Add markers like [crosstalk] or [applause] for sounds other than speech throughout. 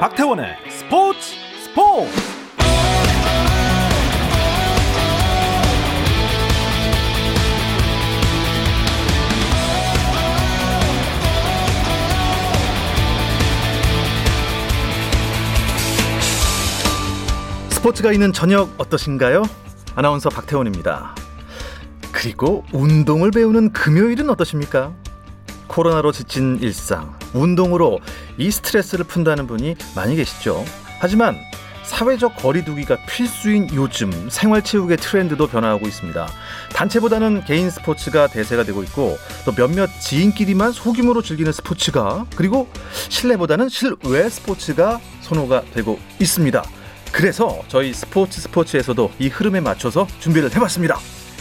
박태원의 스포츠 스포츠 스포츠가 있는 저녁 어떠신가요? 아나운서 박태원입니다. 그리고 운동을 배우는 금요일은 어떠십니까? 코로나로 지친 일상, 운동으로 이 스트레스를 푼다는 분이 많이 계시죠. 하지만 사회적 거리두기가 필수인 요즘 생활 체육의 트렌드도 변화하고 있습니다. 단체보다는 개인 스포츠가 대세가 되고 있고 또 몇몇 지인끼리만 소규모로 즐기는 스포츠가 그리고 실내보다는 실외 스포츠가 선호가 되고 있습니다. 그래서 저희 스포츠 스포츠에서도 이 흐름에 맞춰서 준비를 해봤습니다.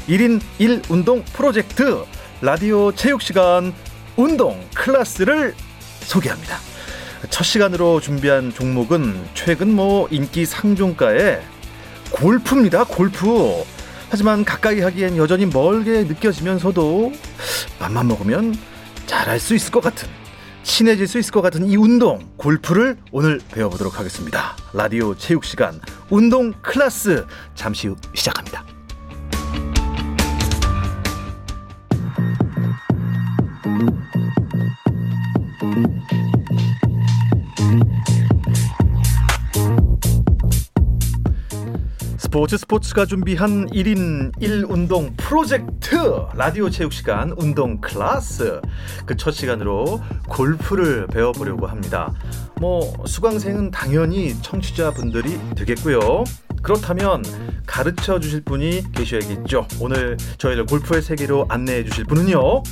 1인 1 운동 프로젝트 라디오 체육 시간 운동 클래스를 소개합니다. 첫 시간으로 준비한 종목은 최근 뭐 인기 상종가의 골프입니다. 골프. 하지만 가까이 하기엔 여전히 멀게 느껴지면서도 맘만 먹으면 잘할 수 있을 것 같은 친해질 수 있을 것 같은 이 운동 골프를 오늘 배워보도록 하겠습니다. 라디오 체육 시간 운동 클래스 잠시 후 시작합니다. 스포츠 스포츠가 준비한 1인 1운동 프로젝트 라디오 체육 시간 운동 클래스 그 첫 시간으로 골프를 배워보려고 합니다. 뭐 수강생은 당연히 청취자분들이 되겠고요. 그렇다면 가르쳐 주실 분이 계셔야겠죠. 오늘 저희를 골프의 세계로 안내해 주실 분은요.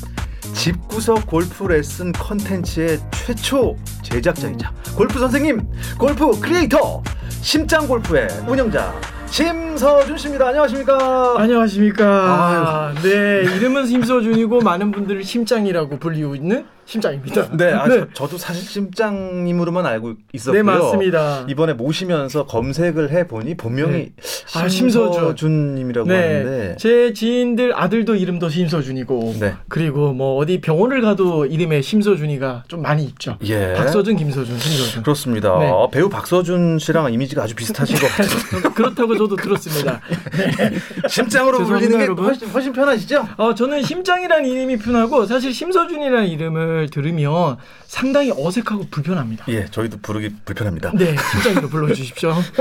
집구석 골프 레슨 컨텐츠의 최초 제작자이자 골프 선생님, 골프 크리에이터, 심장 골프의 운영자 심서준 씨입니다. 안녕하십니까? 안녕하십니까? 아유. 네, 이름은 심서준이고 많은 분들을 심장이라고 불리고 있는 심장입니다. [laughs] 네, 아, 네. 저, 도 사실 심장님으로만 알고 있었고요. 네, 맞습니다. 이번에 모시면서 검색을 해 보니 본명이 네. 아, 심서준님이라고 네. 하는데 제 지인들 아들도 이름도 심서준이고 네. 그리고 뭐 어디 병원을 가도 이름에 심서준이가 좀 많이 있죠. 예. 박서준, 김서준, 심서준. 그렇습니다. 네. 어, 배우 박서준 씨랑 이미지가 아주 비슷하신 것 같아요. [laughs] 그렇다고 저도 들었습니다. [laughs] 네. 심장으로 불리는 게 훨씬, 훨씬 편하시죠? 어, 저는 심장이라는 이름이 편하고 사실 심서준이라는 이름을 노래를 들으면 상당히 어색하고 불편합니다. 예, 저희도 부르기 불편합니다. 네, 심장으로 불러주십시오. [laughs]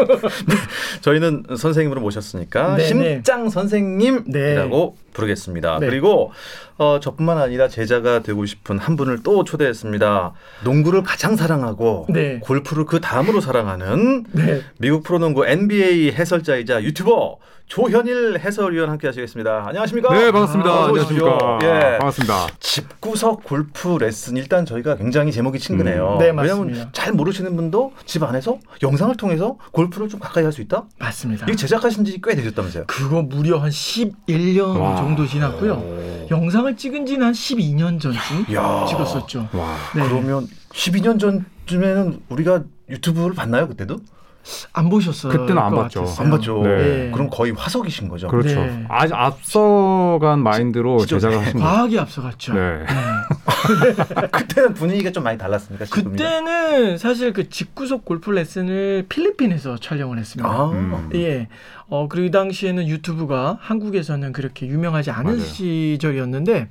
네, 저희는 선생님으로 모셨으니까 네, 네. 심장 네. 선생님이라고 부르겠습니다. 네. 그리고 어, 저뿐만 아니라 제자가 되고 싶은 한 분을 또 초대했습니다. 농구를 가장 사랑하고 네. 골프를 그 다음으로 사랑하는 네. 미국 프로농구 NBA 해설자이자 유튜버 조현일 해설위원 함께 하시겠습니다. 안녕하십니까? 네, 반갑습니다. 아, 안녕하십니까? 예. 반갑습니다. 집구석 골프 레슨 일단 저희가 굉장히 제목이 친근해요. 음. 네, 맞습니다. 왜냐하면 잘 모르시는 분도 집 안에서 영상을 통해서 골프를 좀 가까이 할 수 있다? 맞습니다. 이게 제작하신 지 꽤 되셨다면서요? 그거 무려 한 11년 와. 정도 지났고요. 오. 영상을 찍은 지는 한 12년 전쯤 야. 찍었었죠. 와. 네. 그러면 12년 전쯤에는 우리가 유튜브를 봤나요, 그때도? 안 보셨어요. 그때는 안 봤죠. 같았어요. 안 봤죠. 네. 네. 그럼 거의 화석이신 거죠. 그렇죠. 네. 아주 앞서간 마인드로 지, 제작을 하신 거죠. 과학이 앞서갔죠. 네. 네. [laughs] 그때는 분위기가 좀 많이 달랐습니까? 그때는 사실 그 직구석 골프 레슨을 필리핀에서 촬영을 했습니다. 아. 음. 예. 어, 그리고 이 당시에는 유튜브가 한국에서는 그렇게 유명하지 않은 맞아요. 시절이었는데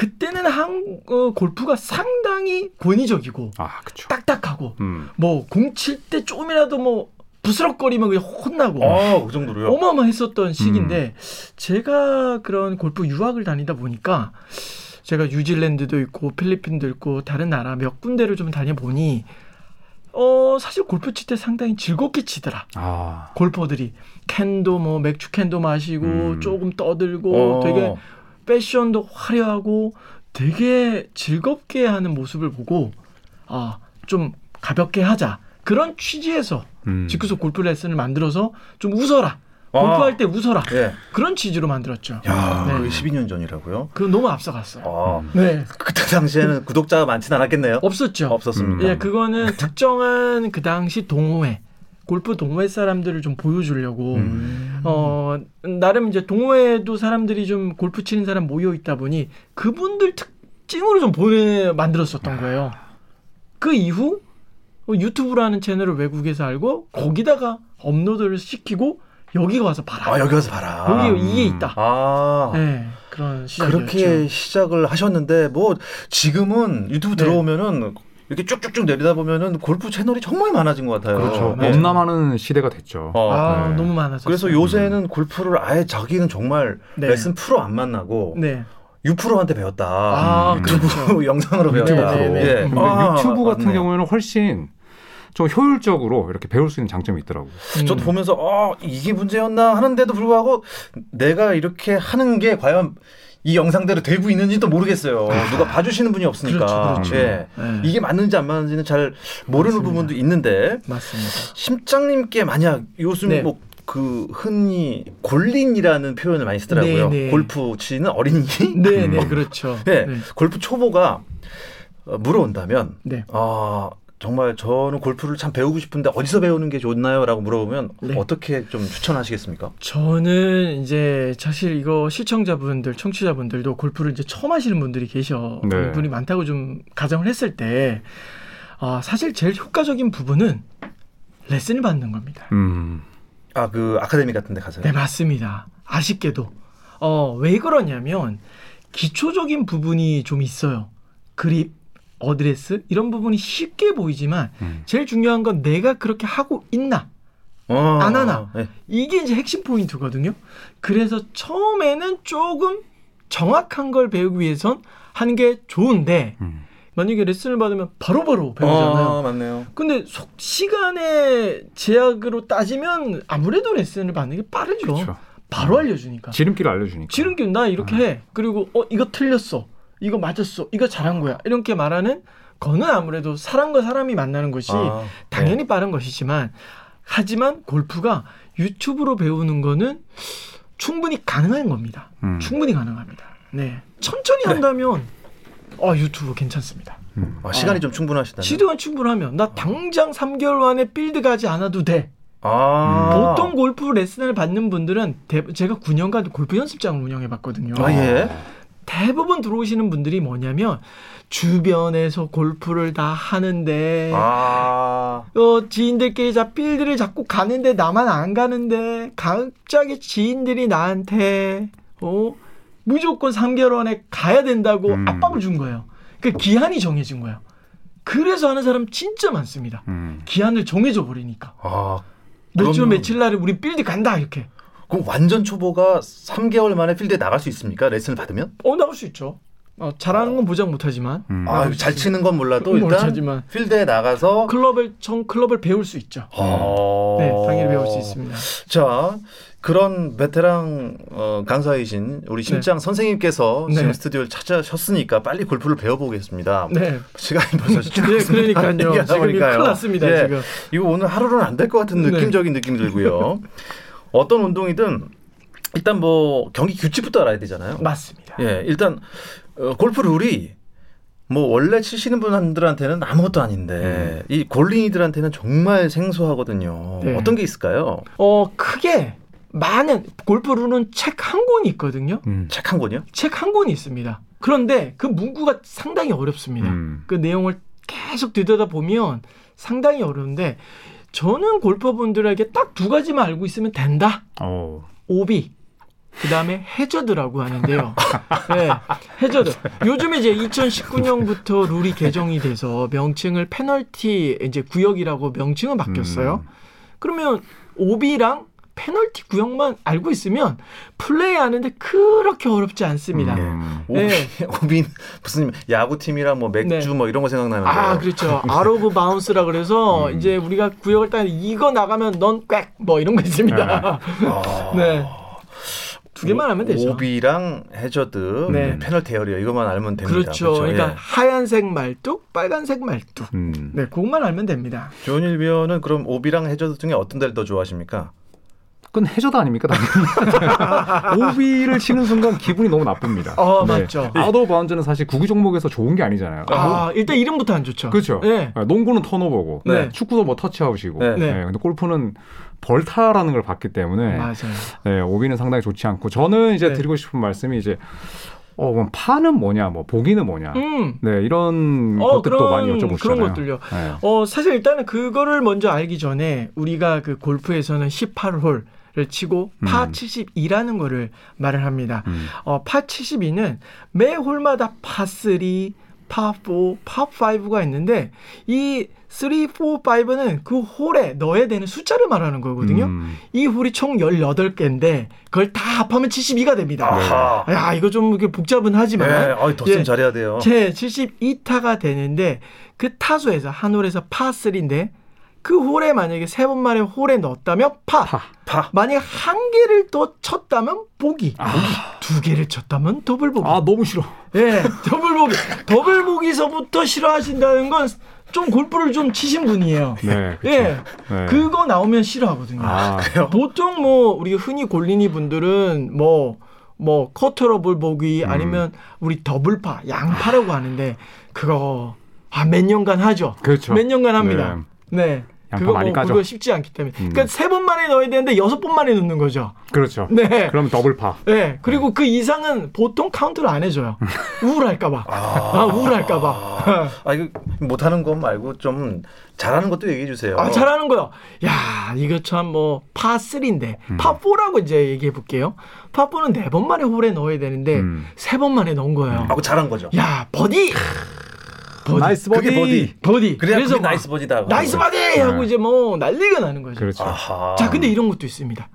그때는 한 어, 골프가 상당히 권위적이고 아, 딱딱하고 음. 뭐공 칠 때 조금이라도 뭐 부스럭거리면 그냥 혼나고 아, 그 정도로요? 어마어마했었던 시기인데 음. 제가 그런 골프 유학을 다니다 보니까 제가 뉴질랜드도 있고 필리핀도 있고 다른 나라 몇 군데를 좀 다녀보니 어 사실 골프 칠 때 상당히 즐겁게 치더라. 아. 골퍼들이 캔도 뭐 맥주 캔도 마시고 음. 조금 떠들고 어. 되게 패션도 화려하고 되게 즐겁게 하는 모습을 보고 아 좀 가볍게 하자 그런 취지에서 음. 직구석 골프 레슨을 만들어서 좀 웃어라 아. 골프할 때 웃어라 예. 그런 취지로 만들었죠. 야, 네. 12년 전이라고요? 그 너무 앞서갔어요. 아. 네. 그때 당시에는 구독자가 많지는 않았겠네요. 없었죠. 없었습니다. 예, 그거는 특정한 그 당시 동호회 골프 동호회 사람들을 좀 보여주려고 음. 어 나름 이제 동호회도 사람들이 좀 골프 치는 사람 모여 있다 보니 그분들 특징으로 좀 보내 만들었었던 거예요. 그 이후 어, 유튜브라는 채널을 외국에서 알고 거기다가 업로드를 시키고 여기 와서 봐라. 아 여기 와서 봐라. 여기 이게 있다. 아. 네, 그런 시작이었죠. 그렇게 시작을 하셨는데 뭐 지금은 유튜브 네. 들어오면은 이렇게 쭉쭉쭉 내리다 보면은 골프 채널이 정말 많아진 것 같아요. 그렇죠. 네. 넘나마는 시대가 됐죠. 어. 아 네. 너무 많아서. 그래서 요새는 골프를 아예 자기는 정말 네. 레슨 프로 안 만나고 네. 유프로한테 배웠다. 아 음. 그렇죠. [laughs] 영상으로 배웠다. 네, 네, 네. 예. 근데 아, 유튜브 같은 맞네요. 경우에는 훨씬 좀 효율적으로 이렇게 배울 수 있는 장점이 있더라고요. 음. 저도 보면서 어 이게 문제였나 하는데도 불구하고 내가 이렇게 하는 게 과연 이 영상대로 되고 있는지도 모르겠어요. 누가 봐주시는 분이 없으니까. 그렇죠, 그렇죠. 예. 네. 이게 맞는지 안 맞는지는 잘 모르는 맞습니다. 부분도 있는데 맞습니다. 심장님께 만약 요즘 네. 뭐그 흔히 골린이라는 표현을 많이 쓰더라고요. 네, 네. 골프 치는 어린이. 네, 네, 음. 그렇죠. 네. 네. 골프 초보가 어, 물어온다면 네. 아 정말 저는 골프를 참 배우고 싶은데 어디서 배우는 게 좋나요?라고 물어보면 네. 어떻게 좀 추천하시겠습니까? 저는 이제 사실 이거 시청자분들, 청취자분들도 골프를 이제 처음 하시는 분들이 계셔 네. 분이 많다고 좀 가정을 했을 때 아, 사실 제일 효과적인 부분은 레슨을 받는 겁니다. 음. 아 그 아카데미 같은 데 가서요. 네, 맞습니다. 아쉽게도. 어, 왜 그러냐면 기초적인 부분이 좀 있어요. 그립, 어드레스 이런 부분이 쉽게 보이지만 음. 제일 중요한 건 내가 그렇게 하고 있나? 어, 안 하나. 네. 이게 이제 핵심 포인트거든요. 그래서 처음에는 조금 정확한 걸 배우기 위해선 하는 게 좋은데 음. 만약에 레슨을 받으면 바로바로 배우잖아요. 어, 맞네요. 근데 속 시간의 제약으로 따지면 아무래도 레슨을 받는 게 빠르죠. 그렇죠. 바로 알려주니까. 지름길을 알려주니까. 지름길 나 이렇게 해. 그리고 어 이거 틀렸어. 이거 맞았어. 이거 잘한 거야. 이렇게 말하는 거는 아무래도 사람과 사람이 만나는 것이 아, 당연히 빠른 것이지만 하지만 골프가 유튜브로 배우는 거는 충분히 가능한 겁니다. 음. 충분히 가능합니다. 네. 천천히 한다면 어 유튜브 괜찮습니다. 음. 아, 시간이 좀 충분하시다면. 시도가 충분하면 나 당장 3개월 안에 필드 가지 않아도 돼. 아. 보통 골프 레슨을 받는 분들은 대- 제가 9년간 골프 연습장을 운영해 봤거든요. 아, 예. 대부분 들어오시는 분들이 뭐냐면 주변에서 골프를 다 하는데 아. 어, 지인들끼리 자 필드를 자꾸 가는데 나만 안 가는데 갑자기 지인들이 나한테 어 무조건 3개월 안에 가야 된다고 음. 압박을 준 거예요. 그 기한이 정해진 거예요. 그래서 하는 사람 진짜 많습니다. 음. 기한을 정해줘 버리니까 아. 몇 주 며칠 날에 우리 필드 간다 이렇게. 그럼 완전 초보가 3개월 만에 필드에 나갈 수 있습니까? 레슨을 받으면? 어 나올 수 있죠. 어, 잘하는 건 보장 못하지만 음. 아, 잘 치는 건 몰라도 일단 못하지만 필드에 나가서 클럽을 정 클럽을 배울 수 있죠. 어. 네, 당연히 배울 수 있습니다. 자, 그런 베테랑 어, 강사이신 우리 심장 선생님께서 네. 지금 스튜디오를 찾아셨으니까 빨리 골프를 배워보겠습니다. 네. 시간이 벌써 네, 그러니까요. [laughs] 지금. 큰일 났습니다, 예, 지금. 이거 오늘 하루는 안 될 것 같은 네. 느낌적인 느낌이 들고요. [laughs] 어떤 운동이든 일단 뭐 경기 규칙부터 알아야 되잖아요. 맞습니다. 예, 일단 어, 골프 룰이 뭐 원래 치시는 분들한테는 아무것도 아닌데 이 골린이들한테는 정말 생소하거든요. 네. 어떤 게 있을까요? 어, 크게 많은 골프 룰은 책 한 권이 있거든요. 음. 책한 권이요? 책 한 권이 있습니다. 그런데 그 문구가 상당히 어렵습니다. 음. 그 내용을 계속 들여다 보면 상당히 어려운데 저는 골퍼분들에게 딱 두 가지만 알고 있으면 된다. 어. 오비. 그 다음에 해저드라고 하는데요. [laughs] 네, 해저드. 요즘에 이제 2019년부터 룰이 개정이 돼서 명칭을 페널티 이제 구역이라고 명칭은 바뀌었어요. 음. 그러면 오비랑 페널티 구역만 알고 있으면 플레이하는데 그렇게 어렵지 않습니다. 음. 오비, 네. 오비 무슨 야구팀이랑 뭐 맥주 네. 뭐 이런 거 생각나는데. 아, 그렇죠. out of bounds라 그래서 음. 이제 우리가 구역을 딱 이거 나가면 넌 꽥 뭐 이런 거 있습니다. 아. [laughs] 네. 두 개만 하면 되죠. 오비랑 해저드, 네. 페널티 에어리어 이것만 알면 됩니다. 그렇죠. 그러니까 예. 하얀색 말뚝, 빨간색 말뚝. 음. 네, 그것만 알면 됩니다. 조은일 위원은 그럼 오비랑 해저드 중에 어떤 데를 더 좋아하십니까? 그건 해저드 아닙니까? 당연히. 오비를 치는 순간 기분이 너무 나쁩니다. 어, 맞죠. out of bounds는 사실 구기 종목에서 좋은 게 아니잖아요. 아, 일단 이름부터 안 좋죠. 그렇죠. 네. 아, 농구는 턴오버고, 네. 축구도 뭐 터치아웃이고, 네. 네. 네, 근데 골프는 벌타라는 걸 봤기 때문에 맞아요. 네, 오비는 상당히 좋지 않고 저는 이제 네. 드리고 싶은 말씀이 이제 어, 그럼 파는 뭐냐, 뭐 보기는 뭐냐. 음. 네, 이런 어, 것들도 그런- 많이 여쭤보시잖아요. 그런 것들요. 네. 어, 사실 일단은 그거를 먼저 알기 전에 우리가 그 골프에서는 18홀 을 치고 파 음. 72라는 거를 말을 합니다. 음. 어, 파 72는 매 홀마다 파 3, 파 4, 파 5가 있는데 이 3, 4, 5는 그 홀에 넣어야 되는 숫자를 말하는 거거든요. 음. 이 홀이 총 18개인데 그걸 다 합하면 72가 됩니다. 아하. 야, 이거 좀 이렇게 복잡은 하지만 네, 어, 덧셈 예. 잘해야 돼요. 제 72타가 되는데 그 타수에서 한 홀에서 파 3인데 그 홀에 만약에 세 번 만에 홀에 넣었다면 파. 파. 파. 만약 한 개를 또 쳤다면 보기. 두 개를 쳤다면 더블 보기. 아, 너무 싫어. 예, 더블 보기. 더블 보기서부터 싫어하신다는 건 좀 골프를 좀 치신 분이에요. 네. 그쵸. 예. 네. 그거 나오면 싫어하거든요. 아, 보통 뭐 우리 흔히 골린이 분들은 뭐뭐 quadruple 보기 음. 아니면 우리 더블파 양파라고 하는데 그거 아 몇 년간 하죠. 그렇죠. 몇 년간 합니다. 네. 양파 그거 많이 뭐 까죠. 그거 쉽지 않기 때문에. 음. 그러니까 세 번 만에 넣어야 되는데 여섯 번 만에 넣는 거죠. 그렇죠. 네. 그럼 더블파. 네. 그리고 그 이상은 보통 카운트를 안 해줘요. [laughs] 우울할까봐. 아, 우울할까봐. [laughs] 아 이거 못하는 것 말고 좀 잘하는 것도 얘기해 주세요. 아, 잘하는 거요. 야, 이거 참 뭐 파 3인데 음. 파 4라고 이제 얘기해 볼게요. 파 4는 네 번 만에 홀에 넣어야 되는데 음. 세 번 만에 넣은 거예요. 하고 잘한 거죠. 야, 버디. 버디. nice 버디. 버디. 버디. 그래서 nice 버디다. nice 버디 하고 이제 뭐 난리가 나는 거죠. 그렇죠. 아하. 자, 근데 이런 것도 있습니다.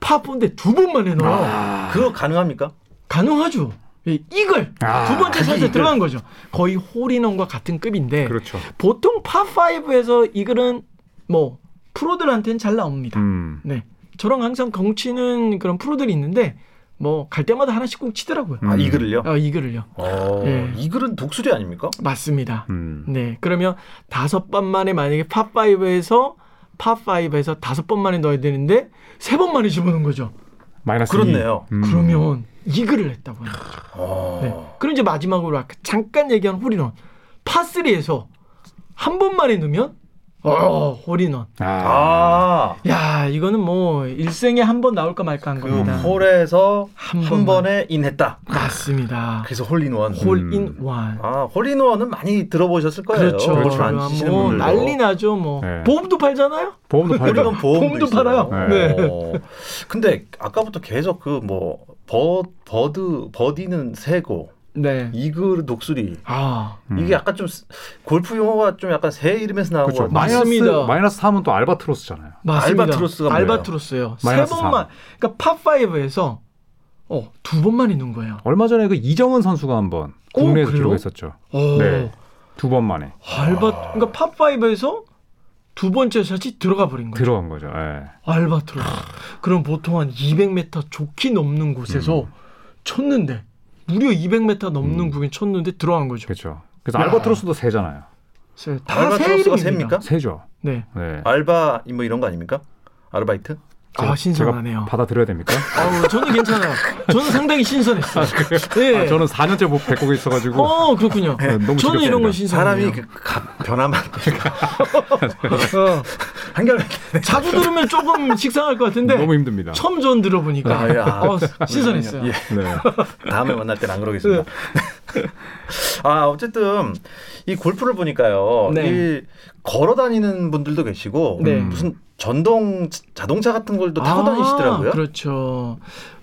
파4인데 두 번 만에 넣어. 아. 그거 가능합니까? 가능하죠. 이 이글 아, 두 번째 이글. 들어간 거죠. 거의 홀인원과 같은 급인데 그렇죠. 보통 파5에서 이글은 뭐 프로들한테는 잘 나옵니다. 음. 네. 저랑 항상 경치는 그런 프로들이 있는데 뭐 갈 때마다 하나씩 꼭 치더라고요. 아 음. 이글을요? 어, 이글을요. 어, 예. 이글은 독수리 아닙니까? 맞습니다. 음. 네. 그러면 다섯 번 만에 만약에 파5에서 파5에서 다섯 번 만에 넣어야 되는데 세 번 만에 집어넣은 거죠. 마이너스 그렇네요. 이. 음. 그러면 이 글을 했다고 하는 거죠. 어. 네. 그럼 이제 마지막으로 아까 잠깐 얘기한 홀인원 파3에서 한 번 만에 넣으면 어, 홀인원. 아. 아, 야, 이거는 뭐 일생에 한 번 나올까 말까 한 그 겁니다. 홀에서 한 한. 번에 in했다. 맞습니다. 그래서 홀인원. 홀인원. 아, 홀인원은 많이 들어보셨을 거예요. 그렇죠. 골프 안 치시는 뭐 분들도. 난리 나죠. 뭐 네. 보험도 팔잖아요. 보험도 팔죠. 보험도, 보험도. 팔아요. 네. 어. 근데 아까부터 계속 그 뭐 버드 버디는 세고 네. 이글 독수리 아, 음. 이게 약간 좀 스- 골프 용어가 좀 약간 새 이름에서 나온 그렇죠. 거 마이너스. 마이너스 3은 또 알바트로스잖아요. 맞습니다. 알바트로스가 뭐예요? 알바트로스요. 세 번만. 그러니까 파5에서 어, 두 번만 있는 거예요. 얼마 전에 그 이정은 선수가 한번 오, 국내에서? 기록했었죠. 오. 네. 두 번 만에 알바 그러니까 파5에서 두 번째 샷이 들어가 버린 거죠. 들어간 거죠. 예. 알바트로스. 그럼 보통 한 200m 좋게 넘는 곳에서 쳤는데 무려 200m 넘는 음. 구간 쳤는데 들어간 거죠. 그렇죠. 그래서 야. 알바트로스도 세잖아요. 다새 알바트로스가 이름입니다. 셉니까? 세죠. 네. 네. 알바 뭐 이런 거 아닙니까? 아르바이트? 아 신선하네요. 제가 받아들여야 됩니까? 아우 저는 괜찮아요. 저는 상당히 신선했어요. 네. 아, 저는 4년째 못 뵙고 있어가지고 어 그렇군요. 네, 너무 저는 이런 건. 신선해요. 사람이 그 가- 변하면 어, [laughs] 한결 자주 들으면 조금 식상할 것 같은데 너무 힘듭니다. 처음 전 들어보니까 아, 예, 아. 어, 신선했어요. 예. 네. 다음에 만날 때는 안 그러겠습니다. 아 어쨌든 이 골프를 보니까요. 네. 이 걸어 다니는 분들도 계시고 네. 무슨 전동 자동차 같은 걸또 타고 아, 다니시더라고요. 그렇죠.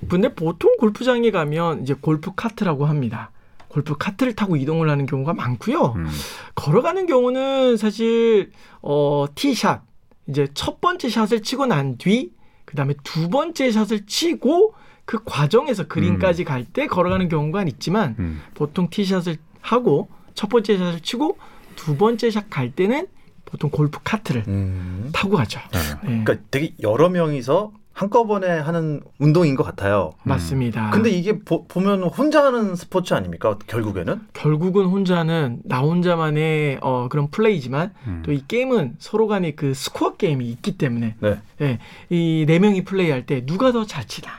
근데 보통 골프장에 가면 이제 골프 카트라고 합니다. 골프 카트를 타고 이동을 하는 경우가 많고요. 음. 걸어가는 경우는 사실 어 티샷 이제 첫 번째 샷을 치고 난 뒤 그다음에 두 번째 샷을 치고 그 과정에서 그린까지 갈때 걸어가는 경우가 있지만 음. 보통 티샷을 하고 첫 번째 샷을 치고 두 번째 샷 갈 때는 보통 골프 카트를 음. 타고 가죠. 네. 네. 그러니까 되게 여러 명이서 한꺼번에 하는 운동인 것 같아요. 맞습니다. 근데 이게 보, 면 혼자 하는 스포츠 아닙니까? 결국에는? 결국은 혼자는 나 혼자만의 어, 그런 플레이지만 음. 또이 게임은 서로 간의 그 스코어 게임이 있기 때문에 네. 예, 이네 명이 플레이할 때 누가 더 잘 치나,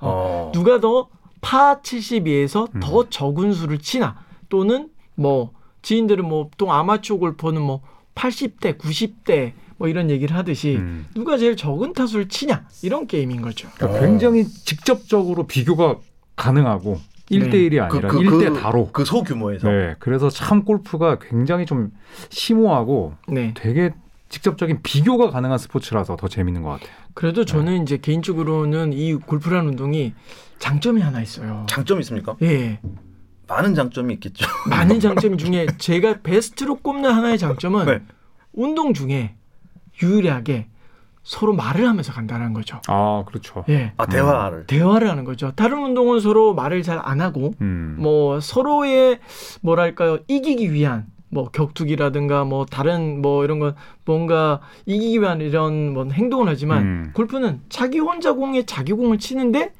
어. 누가 더 파 72에서 음. 더 적은 수를 치나, 또는 뭐 지인들은 뭐또 아마추어 골퍼는 뭐 80대, 90대 뭐 이런 얘기를 하듯이 음. 누가 제일 적은 타수를 치냐 이런 게임인 거죠. 그러니까 어. 굉장히 직접적으로 비교가 가능하고 일대일이 아니라 그- 일 그- 대 다로. 그 소규모에서. 네. 그래서 참 골프가 굉장히 좀 심오하고 네. 되게 직접적인 비교가 가능한 스포츠라서 더 재밌는 것 같아요. 그래도 저는 이제 개인적으로는 이 골프라는 운동이 장점이 하나 있어요. 장점 있습니까? 예. 많은 장점이 있겠죠. [laughs] 많은 장점 중에 제가 베스트로 꼽는 하나의 장점은 네. 운동 중에 유일하게 서로 말을 하면서 간다는 거죠. 아, 그렇죠. 예. 아 대화를. 대화를 하는 거죠. 다른 운동은 서로 말을 잘 안 하고 음. 뭐 서로의 뭐랄까요 이기기 위한 뭐 격투기라든가 뭐 다른 뭐 이런 건 뭔가 이기기 위한 이런 뭐 행동을 하지만 음. 골프는 자기 혼자 공에 자기 공을 치는데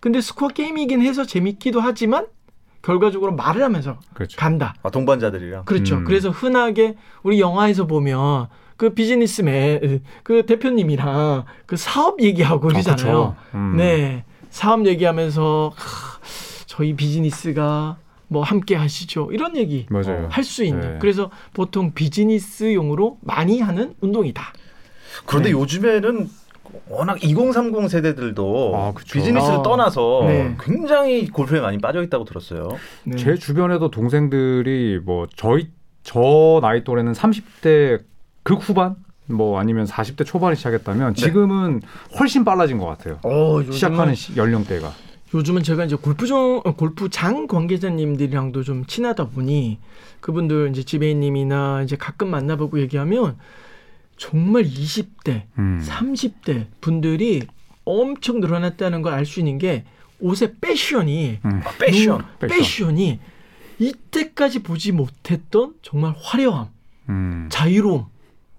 근데 스코어 게임이긴 해서 재밌기도 하지만 결과적으로 말을 하면서 그렇죠. 간다. 아 동반자들이랑. 그렇죠. 음. 그래서 흔하게 우리 영화에서 보면 그 비즈니스맨 그 대표님이랑 그 사업 얘기하고 그러잖아요. 아, 그렇죠. 음. 네. 사업 얘기하면서 하, 저희 비즈니스가 뭐 함께 하시죠. 이런 얘기 맞아요. 할수 있는. 네. 그래서 보통 비즈니스용으로 많이 하는 운동이다. 그런데 네. 요즘에는 워낙 2030 세대들도 아. 비즈니스를 아, 떠나서 네. 굉장히 골프에 많이 빠져 있다고 들었어요. 네. 제 주변에도 동생들이 뭐 저희 저 나이 또래는 30대 극후반 뭐 아니면 40대 초반에 시작했다면 네. 지금은 훨씬 빨라진 것 같아요. 어, 시작하는 시- 연령대가. 요즘은 제가 이제 골프장 어, 골프장 관계자님들이랑도 좀 친하다 보니 그분들 이제 지배인님이나 이제 가끔 만나보고 얘기하면 정말 20대 음. 30대 분들이 엄청 늘어났다는 걸 알 수 있는 게 옷의 패션이 음. 아, 패션. 너무- 패션이 이때까지 보지 못했던 정말 화려함, 음. 자유로움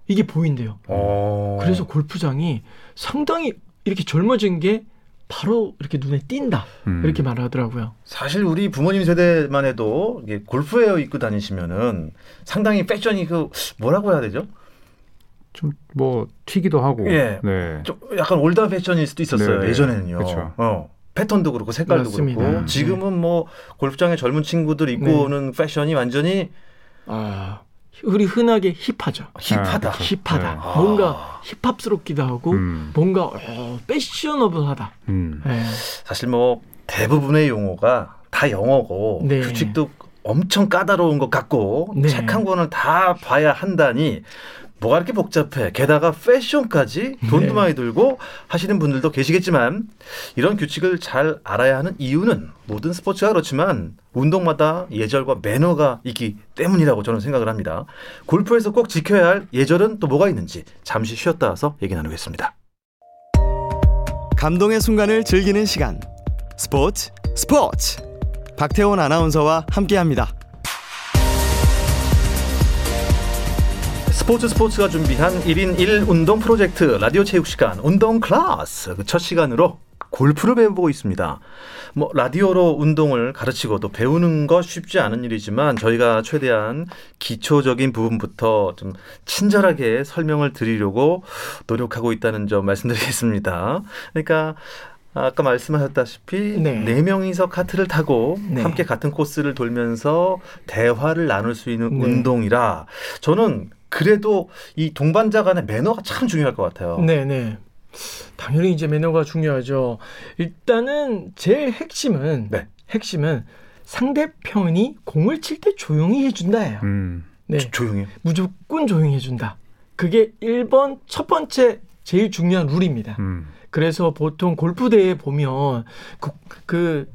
이게 보인대요. 어. 그래서 골프장이 상당히 이렇게 젊어진 게 바로 이렇게 눈에 띈다 음. 이렇게 말하더라고요. 사실 우리 부모님 세대만 해도 골프웨어 입고 다니시면은 상당히 패션이 그 뭐라고 해야 되죠? 좀 뭐 튀기도 하고. 예. 네. 좀 약간 old fashion일 수도 있었어요. 네, 네. 예전에는요. 그쵸. 어. 패턴도 그렇고 색깔도 맞습니다. 그렇고 음. 지금은 뭐 골프장에 젊은 친구들 입고 네. 오는 패션이 완전히 아, 우리 흔하게 힙하죠. 힙하다. 아, 그쵸. 힙하다. 네. 뭔가 힙합스럽기도 하고 음. 뭔가 어, 패셔너블하다. 음. 예. 사실 뭐 대부분의 용어가 다 영어고 네. 규칙도 엄청 까다로운 것 같고 네. 책한 권을 다 봐야 한다니 뭐가 이렇게 복잡해. 게다가 패션까지 돈도 네. 많이 들고 하시는 분들도 계시겠지만 이런 규칙을 잘 알아야 하는 이유는 모든 스포츠가 그렇지만 운동마다 예절과 매너가 있기 때문이라고 저는 생각을 합니다. 골프에서 꼭 지켜야 할 예절은 또 뭐가 있는지 잠시 쉬었다 와서 얘기 나누겠습니다. 감동의 순간을 즐기는 시간 스포츠 스포츠 박태원 아나운서와 함께합니다. 스포츠 스포츠가 준비한 1인 1 운동 프로젝트 라디오 체육 시간 운동 클래스 그 첫 시간으로 골프를 배워보고 있습니다. 뭐 라디오로 운동을 가르치고 또 배우는 것 쉽지 않은 일이지만 저희가 최대한 기초적인 부분부터 좀 친절하게 설명을 드리려고 노력하고 있다는 점 말씀드리겠습니다. 그러니까 아까 말씀하셨다시피 네. 네 명이서 카트를 타고 네. 함께 같은 코스를 돌면서 대화를 나눌 수 있는 네. 운동이라 저는 그래도 이 동반자 간의 매너가 참 중요할 것 같아요. 네, 네. 당연히 이제 매너가 중요하죠. 일단은 제일 핵심은 네. 핵심은 상대편이 공을 칠 때 조용히 해준다예요. 음. 네, 조- 조용히. 무조건 조용히 해준다. 그게 1번 첫 번째 제일 중요한 룰입니다. 음. 그래서 보통 골프 대회 보면 그, 그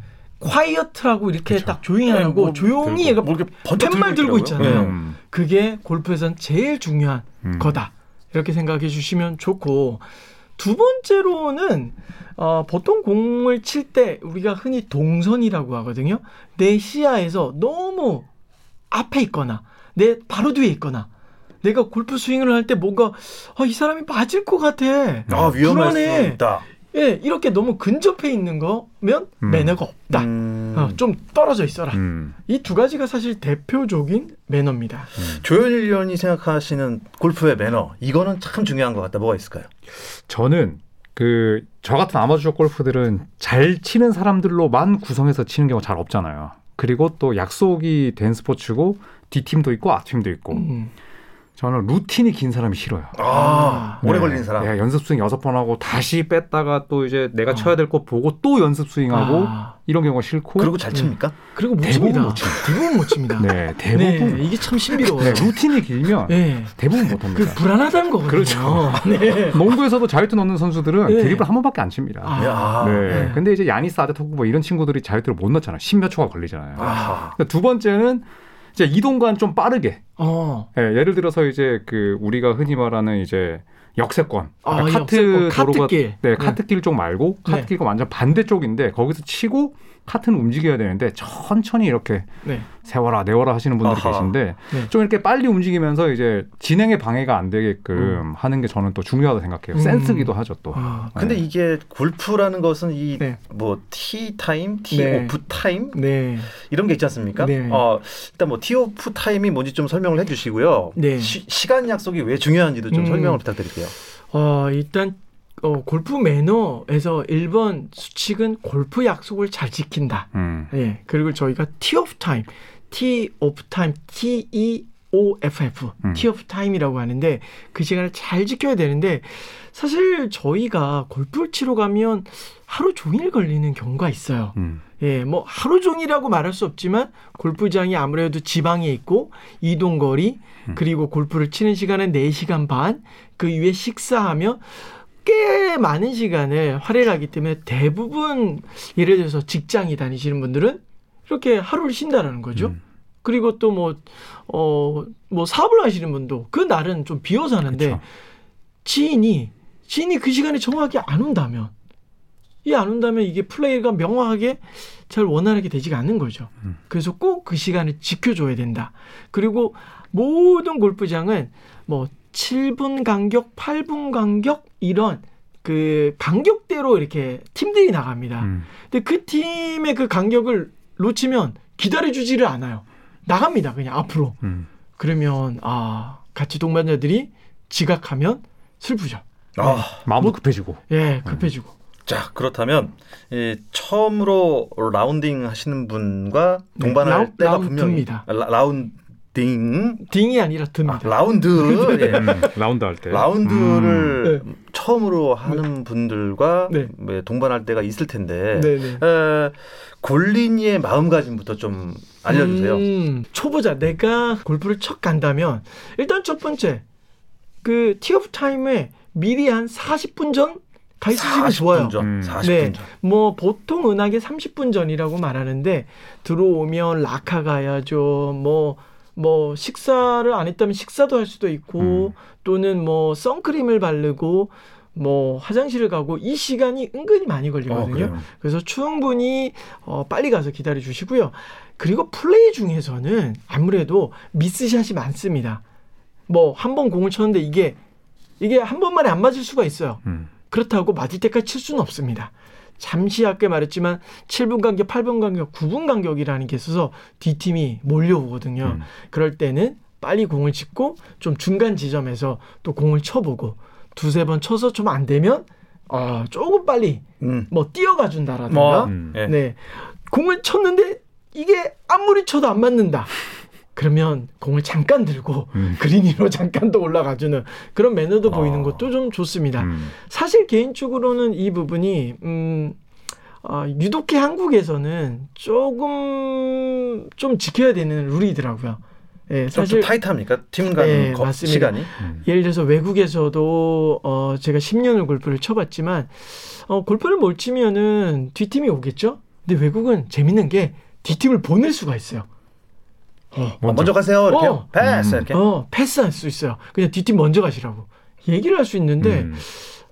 콰이어트라고 이렇게 그쵸. 딱 조용히 하고 뭐 조용히 들고, 얘가 뭐 번쩍 팻말 들고 있더라고요. 있잖아요. 네. 음. 그게 골프에선 제일 중요한 음. 거다. 이렇게 생각해 주시면 좋고 두 번째로는 어, 보통 공을 칠 때 우리가 흔히 동선이라고 하거든요. 내 시야에서 너무 앞에 있거나 내 바로 뒤에 있거나 내가 골프 스윙을 할 때 뭔가 아, 이 사람이 맞을 것 같아. 아 위험할 불안해. 수 있다. 예, 이렇게 너무 근접해 있는 거면 음. 매너가 없다. 음. 어, 좀 떨어져 있어라. 음. 이두 가지가 사실 대표적인 매너입니다. 조현일 위원이 생각하시는 골프의 매너 이거는 참 중요한 것 같다. 뭐가 있을까요? 저는 그 저 같은 아마추어 골프들은 잘 치는 사람들로만 구성해서 치는 경우가 잘 없잖아요. 그리고 또 약속이 된 스포츠고 D팀도 있고 R팀도 있고 음, 저는 루틴이 긴 사람이 싫어요. 아, 오래 네. 걸리는 사람. 네, 연습 스윙 여섯 번 하고 다시 뺐다가 또 이제 내가 어. 쳐야 될 거 보고 또 연습 스윙하고 아, 이런 경우가 싫고. 그리고 잘 칩니까? 그리고 못 대부분 칩니다. 못 칩니다. 대부분 못 칩니다. 네, 대부분. 네, 이게 참 신비로워요. 네, 루틴이 길면 네. 대부분 그 못합니다. 불안하다는 거거든요. 그렇죠. [laughs] 네. 농구에서도 자유투 넣는 선수들은 네. 드립을 한 번밖에 안 칩니다. 아, 야. 네. 네. 근데 이제 야니스 아데토쿠 뭐 이런 친구들이 자유투를 못 넣잖아요. 십몇 초가 걸리잖아요. 아. 그러니까 두 번째는 이제 이동간 좀 빠르게. 어. 예, 예를 들어서 이제 그 우리가 흔히 말하는 이제 역세권, 아, 그러니까 카트 역세권, 도로가 카트길. 네, 네. 카트길 쪽 말고 네. 카트길과 완전 반대쪽인데 거기서 치고 카트는 움직여야 되는데 천천히 이렇게 네. 세워라 내워라 하시는 분들이 아하. 계신데 네. 좀 이렇게 빨리 움직이면서 이제 진행에 방해가 안 되게끔 하는 게 저는 또 중요하다 생각해요. 음. 센스기도 하죠 또. 아, 근데 네. 이게 골프라는 것은 이 네. 뭐 tee time, tee 네. off time 네. 이런 게 있지 않습니까? 네. 어, 일단 뭐 tee off time이 뭔지 좀 설명을 해주시고요. 네. 시간 약속이 왜 중요한지도 좀 음. 설명을 부탁드릴게요. 어, 일단 어, 골프 매너에서 1번 수칙은 골프 약속을 잘 지킨다. 음. 예. 그리고 저희가 tee off time, tee off time, T E O F F, 음. tee off time이라고 하는데 그 시간을 잘 지켜야 되는데 사실 저희가 골프를 치러 가면 하루 종일 걸리는 경우가 있어요. 음. 예, 뭐 하루 종일이라고 말할 수 없지만 골프장이 아무래도 지방에 있고 이동 거리 음. 그리고 골프를 치는 시간은 4시간 반, 그 이후에 식사하며 꽤 많은 시간을 할애하기 때문에 대부분 예를 들어서 직장이 다니시는 분들은 이렇게 하루를 쉰다라는 거죠. 음. 그리고 또 뭐, 어, 뭐 사업을 하시는 분도 그 날은 좀 비워서 하는데 그쵸. 지인이, 지인이 그 시간에 정확하게 안 온다면, 이 안 온다면 이게 플레이가 명확하게 잘 원활하게 되지가 않는 거죠. 음. 그래서 꼭 그 시간을 지켜줘야 된다. 그리고 모든 골프장은 뭐 7분 간격, 8분 간격 이런 그 간격대로 이렇게 팀들이 나갑니다. 음. 근데 그 팀의 그 간격을 놓치면 기다려주지를 않아요. 나갑니다. 그냥 앞으로. 음. 그러면 아 같이 동반자들이 지각하면 슬프죠. 아, 마음도 뭐- 급해지고. 예, 급해지고. 자 그렇다면 이 처음으로 라운딩 하시는 분과 네, 동반할 라우- 때가 분명히 라운드입니다. 아, 라, 라운딩 딩이 아니라 아, 듭니다. 라운드 [laughs] 예. 음. 라운드 할 때. 라운드를 음. 처음으로 하는 분들과 네. 네, 동반할 때가 있을 텐데 네, 네. 에, 골린이의 마음가짐부터 좀 알려주세요. 음, 초보자 내가 골프를 첫 간다면 일단 첫 번째 그 티오프 타임에 미리 한 40분 전가 있으시면 40분 좋아요. 전, 음. 40분 네. 전. 뭐 보통 은하계 30분 전이라고 말하는데 들어오면 라카 가야죠. 뭐 뭐 식사를 안 했다면 식사도 할 수도 있고 음. 또는 뭐 선크림을 바르고 뭐 화장실을 가고 이 시간이 은근히 많이 어, 걸리거든요. 그래요. 그래서 충분히 어, 빨리 가서 기다려 주시고요. 그리고 플레이 중에서는 아무래도 미스샷이 많습니다. 뭐 한 번 공을 쳤는데 이게 이게 한 번만에 안 맞을 수가 있어요. 음. 그렇다고 맞을 때까지 칠 수는 없습니다. 잠시 아까 말했지만 7분 간격, 8분 간격, 9분 간격이라는 게 있어서 D팀이 몰려오거든요. 음. 그럴 때는 빨리 공을 짚고 좀 중간 지점에서 또 공을 쳐보고 두세 번 쳐서 좀 안 되면 어, 조금 빨리 음. 뭐 뛰어가 준다라든가 뭐, 음. 예. 네. 공을 쳤는데 이게 아무리 쳐도 안 맞는다. 그러면 공을 잠깐 들고 음. [laughs] 그린 위로 잠깐 더 올라가주는 그런 매너도 보이는 아. 것도 좀 좋습니다. 음. 사실 개인적으로는 이 부분이 음, 아, 유독히 한국에서는 조금 좀 지켜야 되는 룰이더라고요. 예, 사실 타이트합니까? 팀간 네, 거- 맞습니다. 시간이? 음. 예를 들어서 외국에서도 어, 제가 10년을 골프를 쳐봤지만 어, 골프를 못 치면은 뒷팀이 오겠죠. 근데 외국은 재밌는 게 뒷팀을 보낼 수가 있어요. 어, 어, 먼저 가세요. 이렇게 어. 패스 음. 이렇게. 어, 패스할 수 있어요. 그냥 뒷팀 먼저 가시라고 얘기를 할 수 있는데 음.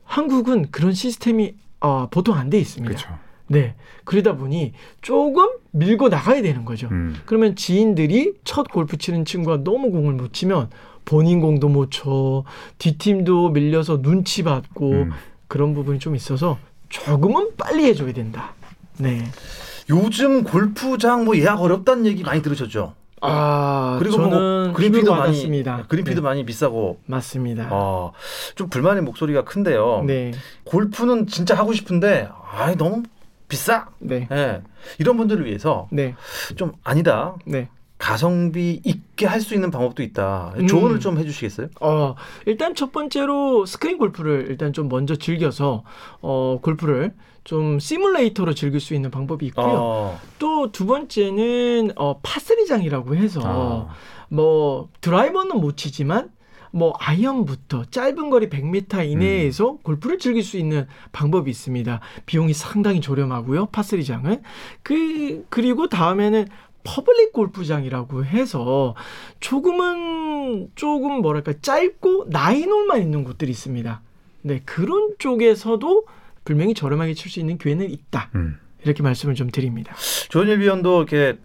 한국은 그런 시스템이 어, 보통 안 돼 있습니다. 그렇죠. 네. 그러다 보니 조금 밀고 나가야 되는 거죠. 음. 그러면 지인들이 첫 골프 치는 친구가 너무 공을 못 치면 본인 공도 못 쳐, 뒷팀도 밀려서 눈치 받고 음. 그런 부분이 좀 있어서 조금은 빨리 해줘야 된다. 네. 요즘 골프장 뭐 예약 어렵다는 얘기 많이 들으셨죠? 아, 그리고 저는 뭐 그린피도 많이 받았습니다. 그린피도 네, 많이 비싸고 맞습니다. 어, 좀 불만의 목소리가 큰데요. 네, 골프는 진짜 하고 싶은데 아 너무 비싸. 네, 예. 이런 분들을 위해서 네, 좀 아니다. 네. 가성비 있게 할 수 있는 방법도 있다. 음. 조언을 좀 해주시겠어요? 어, 일단 첫 번째로 스크린 골프를 일단 좀 먼저 즐겨서 어, 골프를 좀 시뮬레이터로 즐길 수 있는 방법이 있고요. 어, 또두 번째는 어, 파스리장이라고 해서 아. 뭐 드라이버는 못 치지만 뭐 아이언부터 짧은 거리 100m 이내에서 음. 골프를 즐길 수 있는 방법이 있습니다. 비용이 상당히 저렴하고요. 파스리장은 그 그리고 다음에는 public 골프장이라고 해서 조금은 조금 뭐랄까 짧고 nine hole만 있는 곳들이 있습니다. 네 그런 쪽에서도 분명히 저렴하게 칠 수 있는 기회는 있다. 음. 이렇게 말씀을 좀 드립니다. 조현일 위원도 이렇게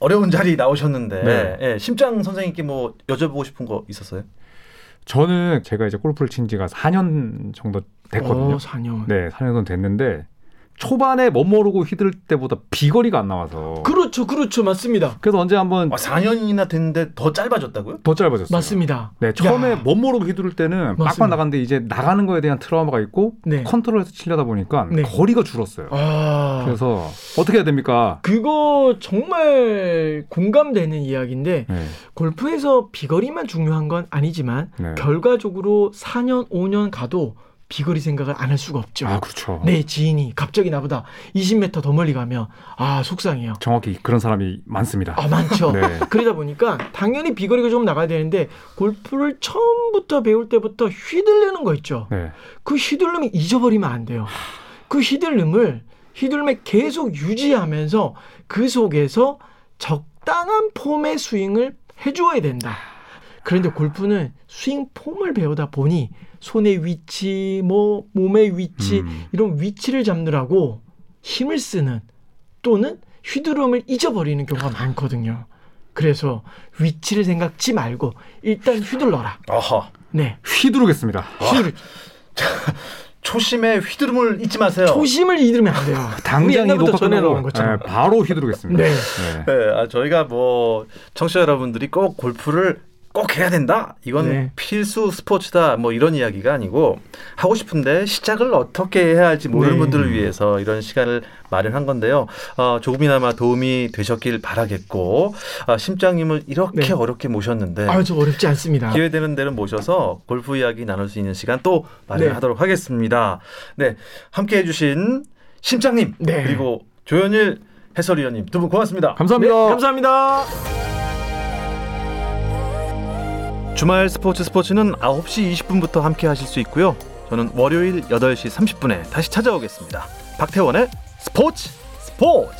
어려운 자리 나오셨는데 네. 예, 심장 선생님께 뭐 여쭤보고 싶은 거 있었어요? 저는 제가 이제 골프를 친 지가 4년 정도 됐거든요. 어, 4년. 네, 4년 정도 됐는데 초반에 멋모르고 휘두를 때보다 비거리가 안 나와서 그렇죠, 그렇죠, 맞습니다. 그래서 언제 한번 아, 4년이나 됐는데 더 짧아졌다고요? 더 짧아졌어요. 맞습니다. 네, 처음에 야. 멋모르고 휘두를 때는 맞습니다. 빡빡 나갔는데 이제 나가는 거에 대한 트라우마가 있고 네. 컨트롤해서 치려다 보니까 네. 거리가 줄었어요. 아, 그래서 어떻게 해야 됩니까? 그거 정말 공감되는 이야기인데 네, 골프에서 비거리만 중요한 건 아니지만 네. 결과적으로 4년, 5년 가도 비거리 생각을 안 할 수가 없죠. 아 그렇죠. 내 지인이 갑자기 나보다 20m 더 멀리 가면 아 속상해요. 정확히 그런 사람이 많습니다. 아 많죠. 네. [laughs] 그러다 보니까 당연히 비거리가 좀 나가야 되는데 골프를 처음부터 배울 때부터 휘둘르는 거 있죠. 네. 그 휘둘름이 잊어버리면 안 돼요. 그 휘둘름을 휘둘름에 계속 유지하면서 그 속에서 적당한 폼의 스윙을 해주어야 된다. 그런데 골프는 스윙 폼을 배우다 보니 손의 위치, 뭐 몸의 위치 음. 이런 위치를 잡느라고 힘을 쓰는 또는 휘두름을 잊어버리는 경우가 많거든요. 그래서 위치를 생각지 말고 일단 휘둘러라. 아하. 네. 휘두르겠습니다. 휘두르. 초심에 휘두름을 잊지 마세요. 초심을 잃으면 안 돼요. 우리 당장 이 옛날부터 녹화 전해놓은 것처럼. 네, 바로 휘두르겠습니다. 네. 네. 네, 아, 저희가 뭐 청취자 여러분들이 꼭 골프를 꼭 해야 된다. 이건 네. 필수 스포츠다. 뭐 이런 이야기가 아니고 하고 싶은데 시작을 어떻게 해야 할지 모르는 네. 분들을 위해서 이런 시간을 마련한 건데요. 어, 조금이나마 도움이 되셨길 바라겠고 아, 심장님을 이렇게 네. 어렵게 모셨는데 아유, 저 어렵지 않습니다. 기회 되는 대로 모셔서 골프 이야기 나눌 수 있는 시간 또 마련하도록 하겠습니다. 네, 함께 해주신 심장님 네. 그리고 조현일 해설위원님 두 분 고맙습니다. 감사합니다. 네, 감사합니다. 주말 스포츠 스포츠는 9시 20분부터 함께 하실 수 있고요. 저는 월요일 8시 30분에 다시 찾아오겠습니다. 박태원의 스포츠 스포츠.